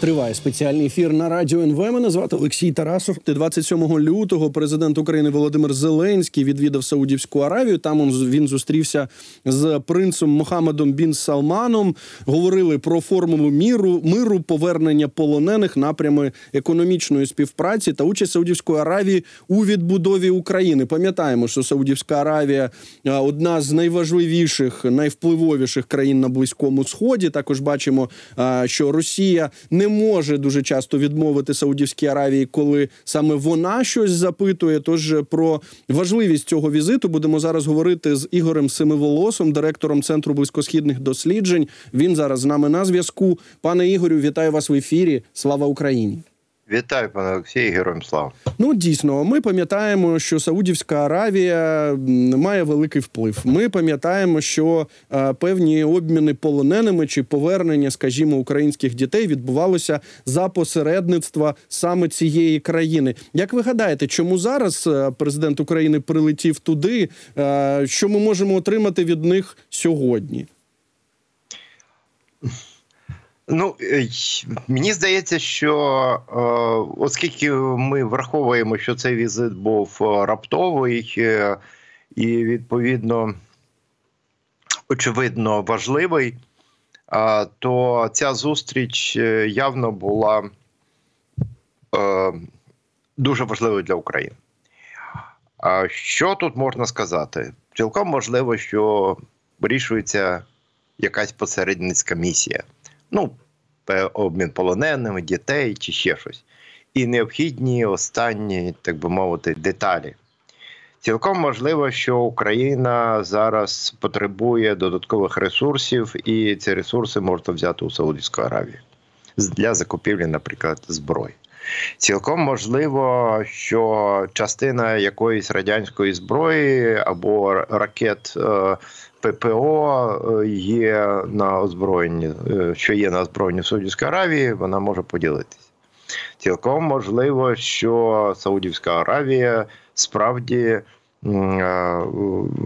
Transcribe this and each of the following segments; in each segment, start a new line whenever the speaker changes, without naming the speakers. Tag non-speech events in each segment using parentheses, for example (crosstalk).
Триває спеціальний ефір на радіо НВ. Мене звати Олексій Тарасов. 27 лютого президент України Володимир Зеленський відвідав Саудівську Аравію. Там він зустрівся з принцем Мохамедом Бін Салманом. Говорили про формулу міру, миру, повернення полонених, напрями економічної співпраці та участь Саудівської Аравії у відбудові України. Пам'ятаємо, що Саудівська Аравія одна з найважливіших, найвпливовіших країн на близькому сході. Також бачимо, що Росія не не може дуже часто відмовити Саудівській Аравії, коли саме вона щось запитує. Тож про важливість цього візиту будемо зараз говорити з Ігорем Семиволосом, директором центру близькосхідних досліджень. Він зараз з нами на зв'язку. Пане Ігорю, вітаю вас в ефірі. Слава Україні!
Вітаю, пане Олексію, героям слава.
Ну дійсно, ми пам'ятаємо, що Саудівська Аравія має великий вплив. Ми пам'ятаємо, що е, певні обміни полоненими чи повернення, скажімо, українських дітей відбувалося за посередництва саме цієї країни. Як ви гадаєте, чому зараз е, президент України прилетів туди? Е, що ми можемо отримати від них сьогодні? (laughs)
Ну е, мені здається, що е, оскільки ми враховуємо, що цей візит був е, раптовий і відповідно очевидно важливий, то ця зустріч явно була дуже важливою для України. Що тут можна сказати? Цілком можливо, що вирішується якась посередницька місія ну, обмін полоненими, дітей чи ще щось. І необхідні останні, так би мовити, деталі. Цілком можливо, що Україна зараз потребує додаткових ресурсів, і ці ресурси можна взяти у Саудівську Аравію для закупівлі, наприклад, зброї. Цілком можливо, що частина якоїсь радянської зброї або ракет е, ППО е, є на озброєнні, е, що є на озброєнні Саудівської Аравії, вона може поділитися. Цілком можливо, що Саудівська Аравія справді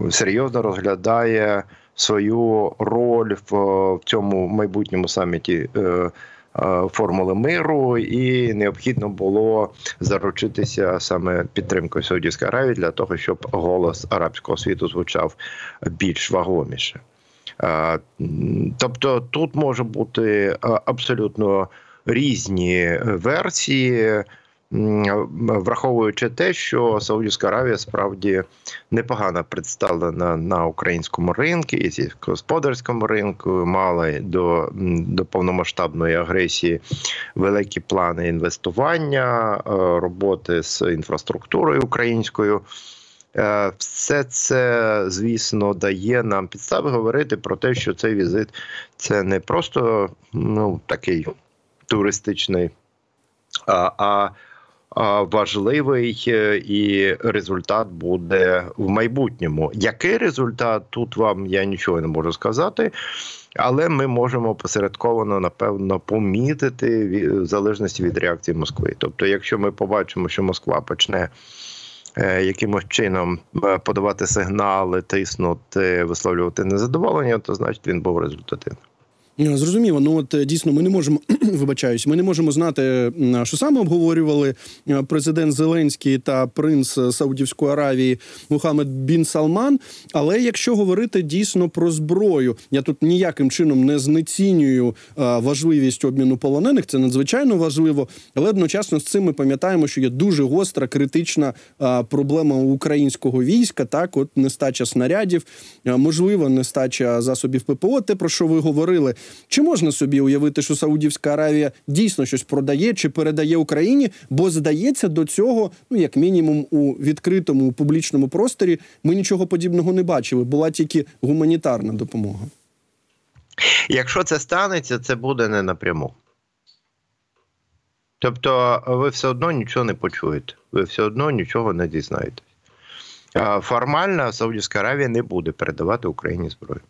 серйозно розглядає свою роль в цьому майбутньому саміті Е, формули миру, і необхідно було заручитися саме підтримкою Саудівської Аравії для того, щоб голос арабського світу звучав більш вагоміше. Е, тобто тут може бути е, абсолютно різні версії враховуючи те, що Саудівська Аравія справді непогано представлена на українському ринку і сільськогосподарському ринку, мала до до повномасштабної агресії великі плани інвестування, е, роботи з інфраструктурою українською. Е, все це, звісно, дає нам підстави говорити про те, що цей візит це не просто ну, такий туристичний, а, а важливий е, і результат буде в майбутньому. Який результат тут вам я нічого не можу сказати, але ми можемо посередковано напевно помітити в залежності від реакції Москви. Тобто, якщо ми побачимо, що Москва почне. Е, якимось чином е, подавати сигнали, тиснути, висловлювати незадоволення, то значить він був результативним.
Е, зрозуміло, ну от е, дійсно ми не можемо (clears throat) вибачаюсь, ми не можемо знати, що саме обговорювали е, президент Зеленський та принц Саудівської Аравії Мухаммед Бін Салман. Але якщо говорити дійсно про зброю, я тут ніяким чином не знецінюю важливість обміну полонених. Це надзвичайно важливо, але одночасно з цим ми пам'ятаємо, що є дуже гостра критична проблема українського війська. Так, от нестача снарядів, можливо, нестача засобів ППО. Те про що ви говорили. Чи можна собі уявити, що Саудівська Аравія дійсно щось продає чи передає Україні? Бо здається, до цього, ну як мінімум, у відкритому у публічному просторі ми нічого подібного не бачили. Була тільки гуманітарна допомога.
Якщо це станеться, це буде не напряму. Тобто, ви все одно нічого не почуєте, ви все одно нічого не дізнаєтесь. Формально Саудівська Аравія не буде передавати Україні зброю.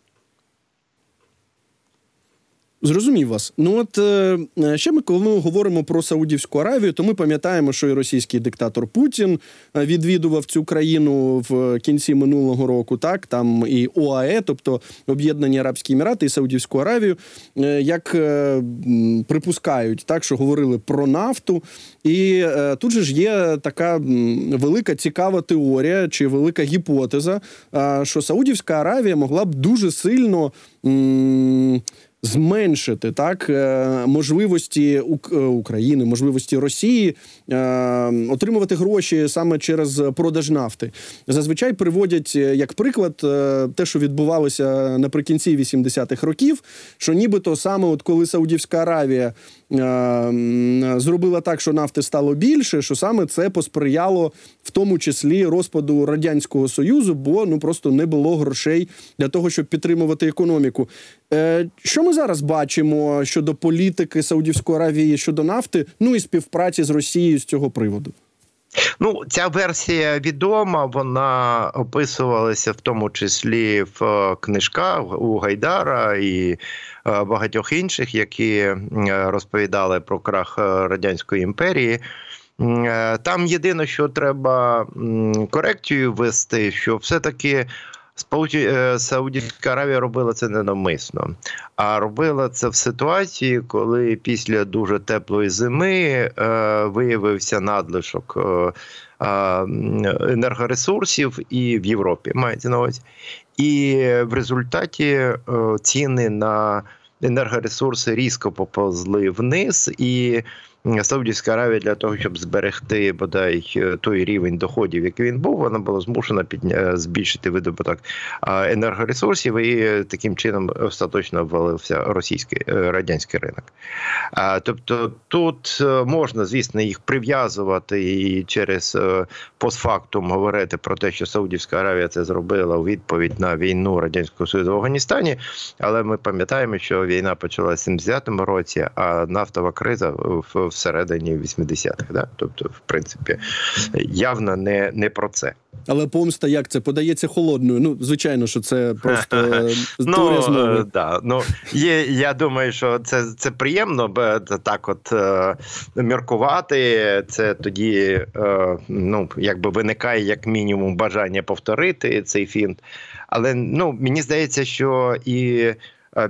Зрозумів вас. Ну от е, ще ми, коли ми говоримо про Саудівську Аравію, то ми пам'ятаємо, що і російський диктатор Путін е, відвідував цю країну в кінці минулого року. Так там і ОАЕ, тобто Об'єднані Арабські Емірати і Саудівську Аравію, е, як припускають, так що говорили про нафту. І тут же ж є така велика цікава теорія чи велика гіпотеза, що Саудівська Аравія могла б дуже сильно зменшити так е, можливості е, України, можливості Росії е, отримувати гроші саме через продаж нафти. Зазвичай приводять як приклад те, що відбувалося наприкінці 80-х років, що нібито саме от коли Саудівська Аравія зробила так, що нафти стало більше, що саме це посприяло в тому числі розпаду радянського союзу, бо ну просто не було грошей для того, щоб підтримувати економіку. Що ми зараз бачимо щодо політики Саудівської Аравії щодо нафти, ну і співпраці з Росією з цього приводу?
Ну, ця версія відома, вона описувалася в тому числі в е, книжках у Гайдара і е, багатьох інших, які е, розповідали про крах радянської імперії. Там єдине, що треба корекцію ввести, що все-таки Е, Саудівська Аравія робила це ненавмисно, а робила це в ситуації, коли після дуже теплої зими е, виявився надлишок е, енергоресурсів і в Європі мається на увазі. І в результаті ціни на енергоресурси різко поповзли вниз і. Саудівська Аравія для того, щоб зберегти бодай е, той рівень доходів, який він був, вона була змушена підня... Е, збільшити видобуток енергоресурсів, і таким чином остаточно ввалився російський е, радянський ринок. Тобто тут можна, звісно, їх прив'язувати і через постфактум говорити про те, що Саудівська Аравія це зробила у відповідь на війну радянського союзу в Афганістані, але ми пам'ятаємо, що війна почалася в 70-му році, а нафтова криза в всередині 80-х. Да? Тобто, в принципі, явно не не про це.
Але помста як це подається холодною? Ну, звичайно, що це просто (laughs)
ну. Да, ну, є, Я думаю, що це це приємно, так от е, міркувати. Це тоді е, ну, якби виникає як мінімум бажання повторити цей фінт. Але ну, мені здається, що і Е,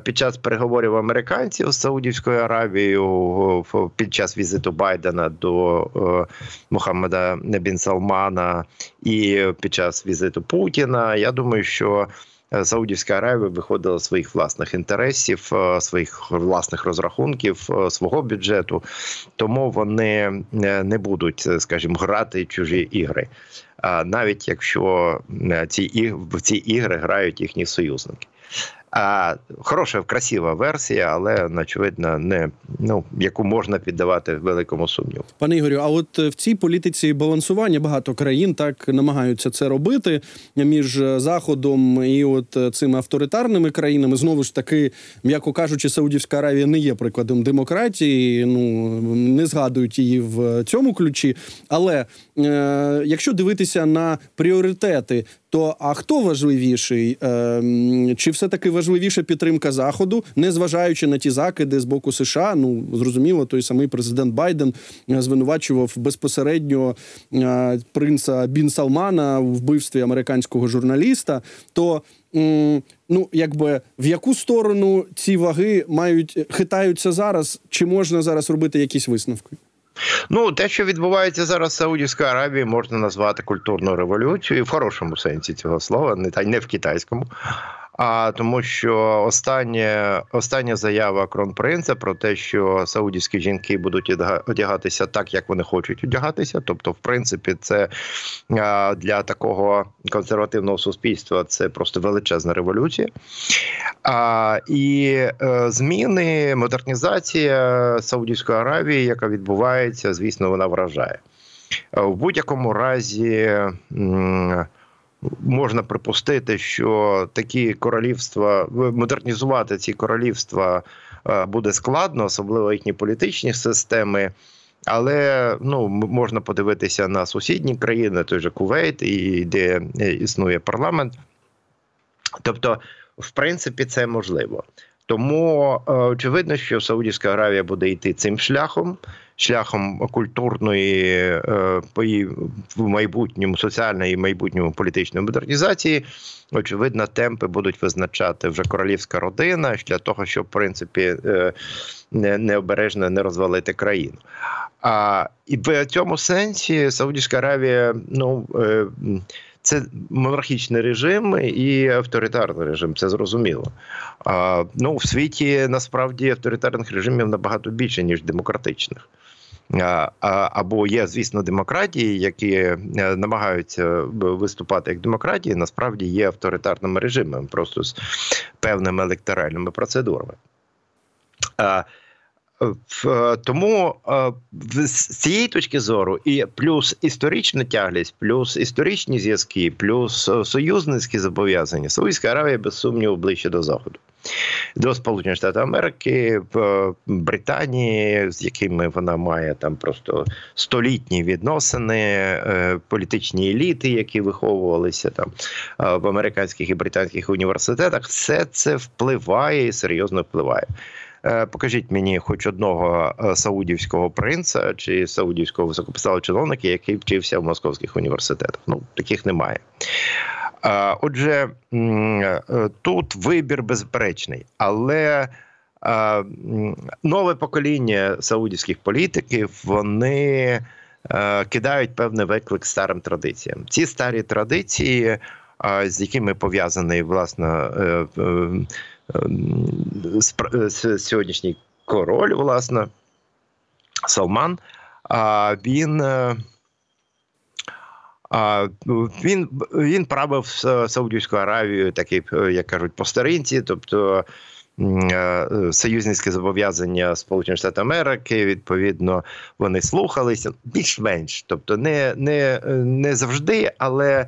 під час переговорів американців з Саудівською Аравією під час візиту Байдена до е, Мухаммеда Бін Салмана і під час візиту Путіна. Я думаю, що е, Саудівська Аравія виходила своїх власних інтересів, своїх власних розрахунків, свого бюджету, тому вони не будуть, скажімо, грати чужі ігри. Навіть якщо ці в ці ігри грають їхні союзники. А хороша, красива версія, але очевидно, не ну яку можна піддавати великому сумніву.
Пане Ігорю, а от в цій політиці балансування багато країн так намагаються це робити між заходом і от цими авторитарними країнами. Знову ж таки, м'яко кажучи, Саудівська Аравія не є прикладом демократії. Ну не згадують її в цьому ключі. Але е, якщо дивитися на пріоритети то а хто важливіший? Е, Чи все таки важливіша підтримка заходу, незважаючи на ті закиди з боку США? Ну зрозуміло, той самий президент Байден е, звинувачував безпосередньо е, принца Бін Салмана в вбивстві американського журналіста. То Ну, якби в яку сторону ці ваги мають хитаються зараз? Чи можна зараз робити якісь висновки?
Ну, те, що відбувається зараз в Саудівській Аравії, можна назвати культурною революцією в хорошому сенсі цього слова, не та не в китайському. А тому, що остання остання заява кронпринца про те, що саудівські жінки будуть одягатися так, як вони хочуть одягатися. Тобто, в принципі, це для такого консервативного суспільства це просто величезна революція. А, І е, зміни, модернізація Саудівської Аравії, яка відбувається, звісно, вона вражає в будь-якому разі можна припустити, що такі королівства модернізувати ці королівства е, буде складно, особливо їхні політичні системи. Але ну можна подивитися на сусідні країни, той же Кувейт, і де е, існує парламент. Тобто, в принципі, це можливо. Тому очевидно, що Саудівська Аравія буде йти цим шляхом шляхом культурної е, в майбутньому соціальної і майбутньому політичної модернізації. Очевидно, темпи будуть визначати вже королівська родина для того, щоб в принципі е, необережно не розвалити країну. А і в цьому сенсі Саудівська Аравія, ну е, це монархічний режим і авторитарний режим, це зрозуміло. А, Ну в світі насправді авторитарних режимів набагато більше ніж демократичних або є, звісно, демократії, які е, намагаються виступати як демократії, насправді є авторитарними режимами, просто з певними електоральними процедурами. Тому з цієї точки зору, і плюс історична тяглість, плюс історичні зв'язки, плюс е, союзницькі зобов'язання, Саудівська Аравія без сумніву ближче до заходу. До Сполучених Штатів Америки, Британії, з якими вона має там просто столітні відносини, е, політичні еліти, які виховувалися там в американських і британських університетах, все це впливає і серйозно впливає. Е, покажіть мені хоч одного е, саудівського принца чи саудівського високопоставленого чиновника, який вчився в московських університетах. Ну таких немає. Отже, е, тут вибір безперечний, але нове покоління саудівських політиків вони кидають певний виклик старим традиціям. Ці старі традиції, з якими пов'язаний власне сьогоднішній король, власне, Салман, він. Він він правив Саудівську Аравію, такий, як кажуть, по старинці, тобто е, союзницькі зобов'язання Сполучених Штатів Америки, відповідно, вони слухалися більш-менш, тобто не не, не завжди, але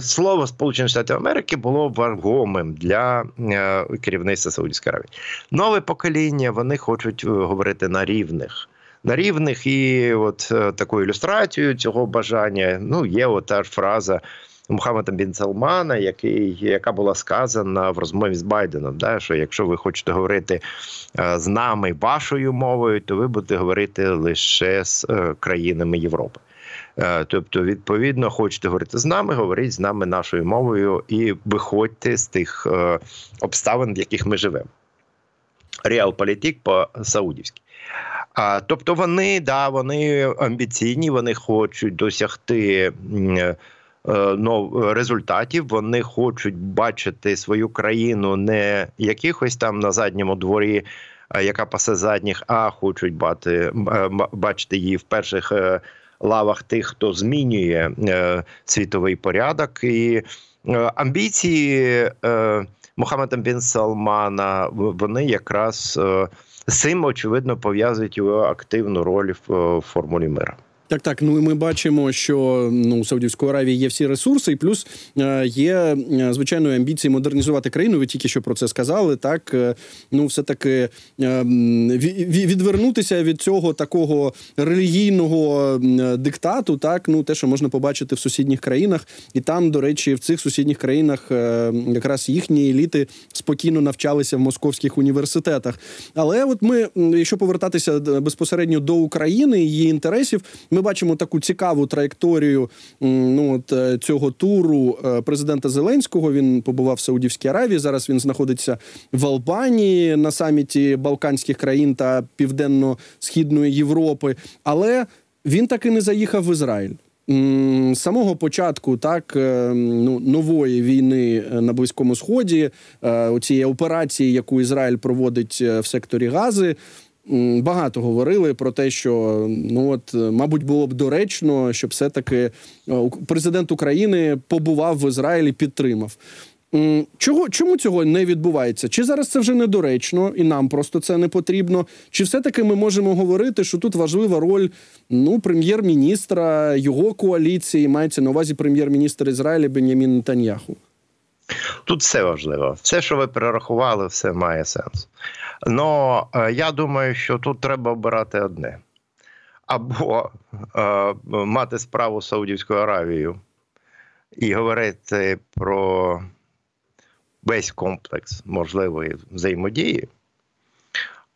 слово Сполучених Штатів Америки було вагомим для е, керівництва Саудівської Аравії. Нове покоління вони хочуть говорити на рівних на рівних, і от е, такою ілюстрацією цього бажання ну є от та ж фраза. Мухаммеда Бін Салмана, який яка була сказана в розмові з Байденом, да, що якщо ви хочете говорити е, з нами вашою мовою, то ви будете говорити лише з е, країнами Європи. Е, тобто, відповідно, хочете говорити з нами, говоріть з нами нашою мовою і виходьте з тих е, обставин, в яких ми живемо. Реалполітик по саудівськи а, Тобто вони да, вони амбіційні, вони хочуть досягти ну, результатів. Вони хочуть бачити свою країну не якихось там на задньому дворі, яка пасе задніх, а хочуть бати, бачити її в перших лавах тих, хто змінює світовий порядок і амбіції Мухаммеда Бін Салмана. Вони якраз з цим очевидно пов'язують його активну роль в формулі мира.
Так, так. Ну і ми бачимо, що ну у Саудівської Аравії є всі ресурси, і плюс е, є е, звичайно амбіції модернізувати країну. Ви тільки що про це сказали. Так е, ну, все таки відвернутися від цього такого релігійного диктату, так ну те, що можна побачити в сусідніх країнах, і там, до речі, в цих сусідніх країнах якраз їхні еліти спокійно навчалися в московських університетах. Але от ми, якщо повертатися безпосередньо до України її інтересів, ми ми бачимо таку цікаву траєкторію ну, от, е, цього туру е, президента Зеленського. Він побував в Саудівській Аравії. Зараз він знаходиться в Албанії на саміті Балканських країн та Південно-Східної Європи. Але він таки не заїхав в Ізраїль. З самого початку так е, ну нової війни на близькому сході цієї операції, яку Ізраїль проводить в секторі Гази багато говорили про те, що ну от, мабуть, було б доречно, щоб все-таки е, президент України побував в Ізраїлі, підтримав. Чого чому цього не відбувається? Чи зараз це вже недоречно, і нам просто це не потрібно? Чи все-таки ми можемо говорити, що тут важлива роль ну, прем'єр-міністра, його коаліції, мається на увазі прем'єр-міністр Ізраїля Бенямін Нетаньяху?
Тут все важливо. Все, що ви перерахували, все має сенс. Но е, я думаю, що тут треба обирати одне: або е, мати справу з Саудівською Аравією і говорити про весь комплекс можливої взаємодії,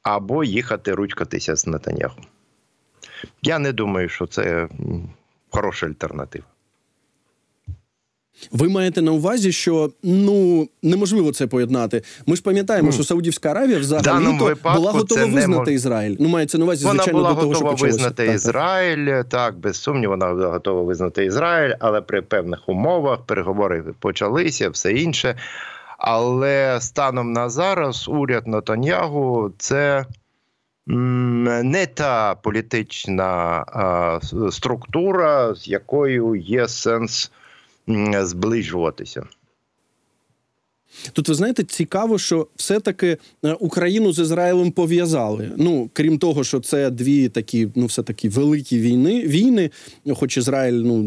або їхати ручкатися з Нетаньяху. Я не думаю, що це хороша альтернатива.
Ви маєте на увазі, що ну неможливо це поєднати. Ми ж пам'ятаємо, mm. що Саудівська Аравія взагалі була готова визнати мож... Ізраїль. Ну мається на увазі, звичайно,
вона була
до того,
готова
що
визнати так, Ізраїль. Так. так, без сумніву, вона була готова визнати Ізраїль, але при певних умовах переговори почалися, все інше. Але станом на зараз уряд Натаньягу це не та політична структура, з якою є сенс зближуватися.
Тут ви знаєте, цікаво, що все-таки е, Україну з Ізраїлем пов'язали. Ну крім того, що це дві такі, ну все таки великі війни. Війни, хоч Ізраїль ну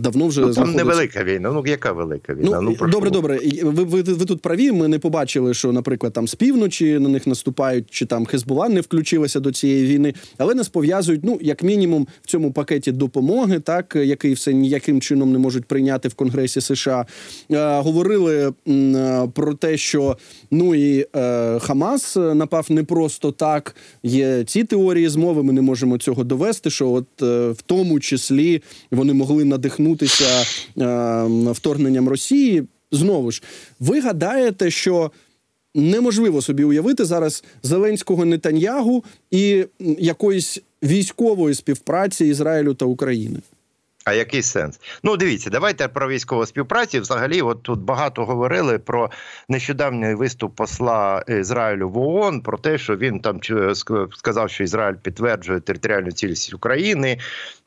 давно вже
ну, там знаходиться... невелика війна. Ну яка велика війна?
Ну, ну добре, добре. Ви, ви ви тут праві. Ми не побачили, що, наприклад, там з півночі на них наступають, чи там Хезбула не включилася до цієї війни, але нас пов'язують, ну як мінімум, в цьому пакеті допомоги, так який все ніяким чином не можуть прийняти в Конгресі США. Е, говорили про те, що ну і е, Хамас напав не просто так. Є ці теорії змови. Ми не можемо цього довести. Що от е, в тому числі вони могли надихнутися е, вторгненням Росії. Знову ж, ви гадаєте, що неможливо собі уявити зараз Зеленського Нетаньягу і якоїсь військової співпраці Ізраїлю та України?
А який сенс? Ну, дивіться, давайте про військову співпрацю. Взагалі, от тут багато говорили про нещодавній виступ посла Ізраїлю в ООН, про те, що він там сказав, що Ізраїль підтверджує територіальну цілісність України,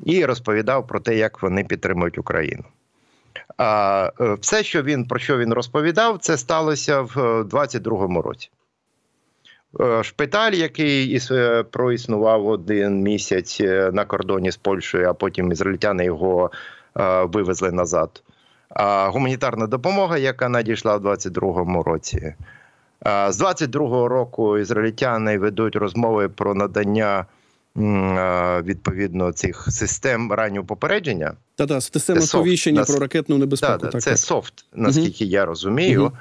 і розповідав про те, як вони підтримують Україну. А е, все, що він про що він розповідав, це сталося в 22-му році. Е, шпиталь, який е, проіснував один місяць е, на кордоні з Польщею, а потім ізраїльтяни його вивезли назад. Гуманітарна допомога, яка надійшла в 22-му році. З 22-го року ізраїльтяни ведуть розмови про надання відповідно цих систем раннього попередження.
Та та система сповіщення про ракетну небезпеку.
Та, так, це так. софт, наскільки угу. я розумію. Угу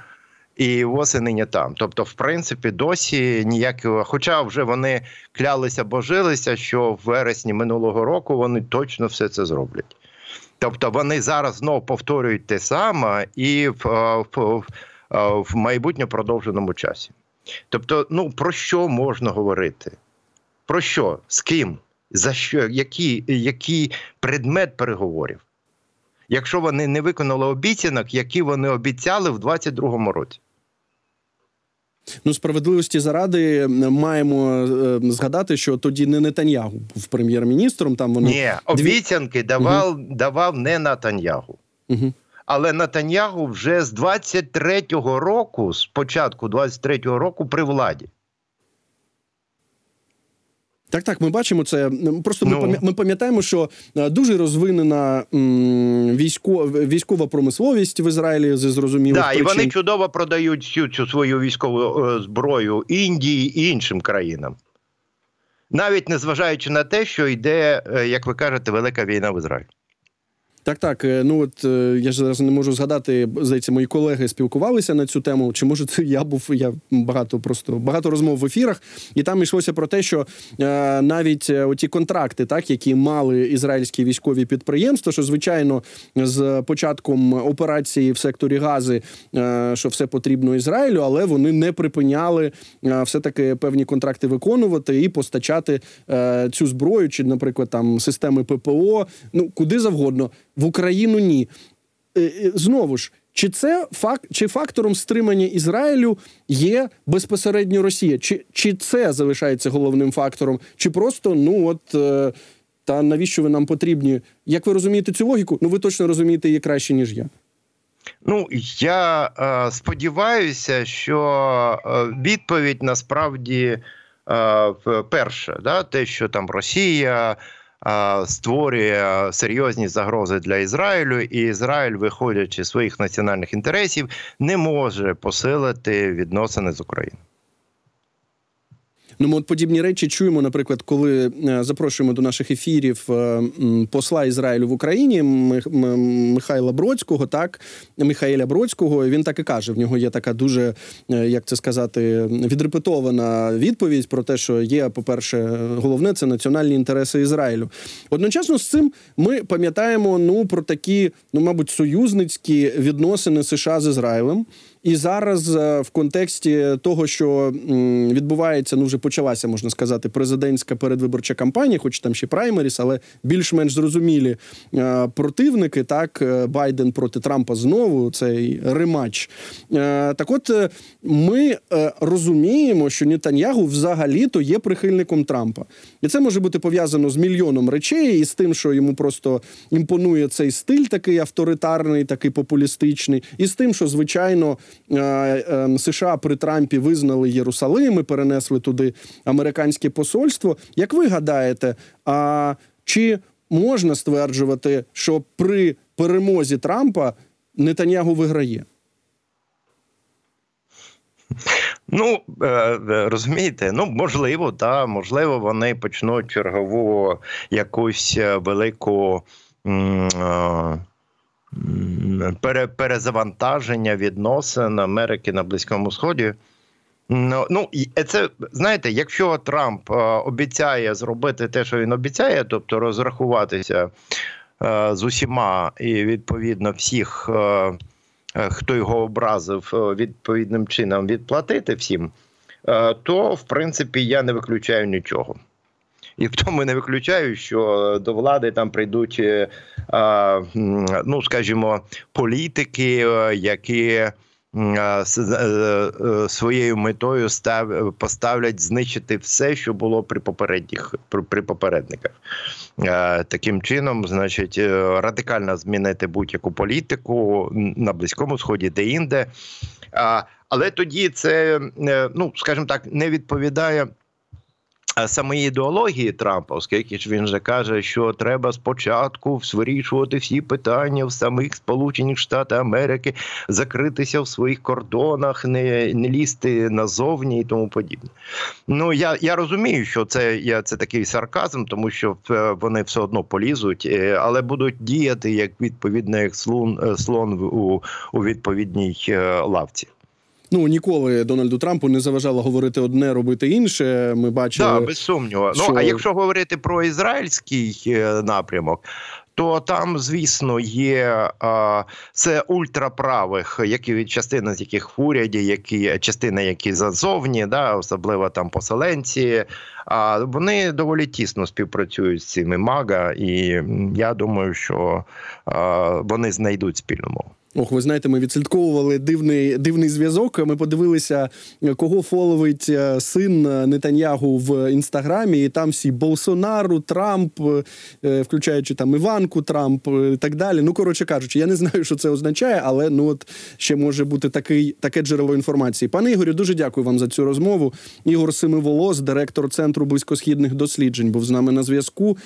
і восени не там. Тобто, в принципі, досі ніякого, хоча вже вони клялися, божилися, що в вересні минулого року вони точно все це зроблять. Тобто вони зараз знову повторюють те саме і в, в, в майбутньо продовженому часі. Тобто, ну про що можна говорити? Про що? З ким? За що? Який, який предмет переговорів? Якщо вони не виконали обіцянок, які вони обіцяли в 2022 році?
Ну, справедливості заради маємо е, згадати, що тоді не Нетаньягу був прем'єр-міністром. Там вони
Ні, обіцянки давав угу. давав не Натаньягу. Угу. Але Натаньягу вже з 23-го року, з початку 23-го року, при владі.
Так, так, ми бачимо це. Просто ну. ми пам'ятаємо, що е, дуже розвинена військова військова промисловість в Ізраїлі з зрозумілих
Да, причин. і вони чудово продають всю цю свою військову е, зброю Індії і іншим країнам, навіть незважаючи на те, що йде, е, як ви кажете, велика війна в Ізраїлі.
Так, так. Е, ну от е, я ж зараз не можу згадати, здається, мої колеги спілкувалися на цю тему. Чи може це я був? Я багато просто багато розмов в ефірах, і там йшлося про те, що е, навіть е, оті контракти, так які мали ізраїльські військові підприємства, що звичайно з початком операції в секторі Гази, е, що все потрібно Ізраїлю, але вони не припиняли е, все таки певні контракти виконувати і постачати цю зброю, чи, наприклад, там системи ППО, ну куди завгодно в Україну ні. Е, е, знову ж, чи це факт, чи фактором стримання Ізраїлю є безпосередньо Росія? Чи чи це залишається головним фактором? Чи просто ну от е, та навіщо ви нам потрібні? Як ви розумієте цю логіку? Ну ви точно розумієте її краще ніж я.
Ну я е, сподіваюся, що відповідь насправді е, перша, да, те, що там Росія створює серйозні загрози для Ізраїлю, і Ізраїль, виходячи з своїх національних інтересів, не може посилити відносини з Україною.
Ну, ми от подібні речі чуємо, наприклад, коли е, запрошуємо до наших ефірів е, посла Ізраїлю в Україні Михайла Бродського, так Михаїля Бродського. Він так і каже: в нього є така дуже, е, як це сказати, відрепетована відповідь про те, що є, по-перше, головне це національні інтереси Ізраїлю. Одночасно з цим ми пам'ятаємо ну про такі, ну мабуть, союзницькі відносини США з Ізраїлем. І зараз е, в контексті того, що відбувається, ну вже почалася, можна сказати, президентська передвиборча кампанія, хоч там ще праймеріс, але більш-менш зрозумілі е, противники. Так, е, Байден проти Трампа знову цей рематч. Е, Так, от ми розуміємо, що Нетаньягу взагалі-то є прихильником Трампа, і це може бути пов'язано з мільйоном речей і з тим, що йому просто імпонує цей стиль, такий авторитарний, такий популістичний, і з тим, що звичайно США при Трампі визнали Єрусалим і перенесли туди американське посольство. Як ви гадаєте, а чи можна стверджувати, що при перемозі Трампа Нетаньягу виграє?
Ну е, е, розумієте, ну можливо, та можливо, вони почнуть чергову якусь е, велику. е, перезавантаження відносин Америки на Близькому Сході. Ну, ну і це знаєте, якщо Трамп е, обіцяє зробити те, що він обіцяє, тобто розрахуватися е, з усіма і відповідно всіх, е, е, хто його образив, е, відповідним чином відплатити всім, е, то в принципі я не виключаю нічого. І в тому не виключаю, що до влади там прийдуть, е, ну скажімо, політики, е, які е, своєю метою став, поставлять знищити все, що було при попередніх при, попередниках. Таким чином, значить, радикально змінити будь-яку політику на Близькому Сході, де-інде. Але тоді це, ну скажімо так, не відповідає. Е, Самої ідеології Трампа, оскільки ж він же каже, що треба спочатку вирішувати всі питання в самих Сполучених Штатах Америки, закритися в своїх кордонах, не, не лізти назовні і тому подібне. Ну я, я розумію, що це я це такий сарказм, тому що е, вони все одно полізуть, е, але будуть діяти як відповідно як слон, е, слон у, у відповідній лавці.
Ну ніколи Дональду Трампу не заважало говорити одне, робити інше. Ми бачили.
Так, без сумніву.
що-
Ну а якщо говорити про ізраїльський е, напрямок. То там, звісно, є а, це ультраправих, які частина з яких в уряді, які частина, які зазовні, да, особливо там поселенці. А вони доволі тісно співпрацюють з цими мага, і я думаю, що а, вони знайдуть спільну мову.
Ох, ви знаєте, ми відслідковували дивний дивний зв'язок. Ми подивилися, кого фоловить е, син Нетаньягу в інстаграмі, і там всі Болсонару, Трамп, е, включаючи там Іванку Трамп е, і так далі. Ну, коротше кажучи, я не знаю, що це означає, але ну от ще може бути такий таке джерело інформації. Пане Ігорю, дуже дякую вам за цю розмову. Ігор Семиволос, директор центру близькосхідних досліджень, був з нами на зв'язку.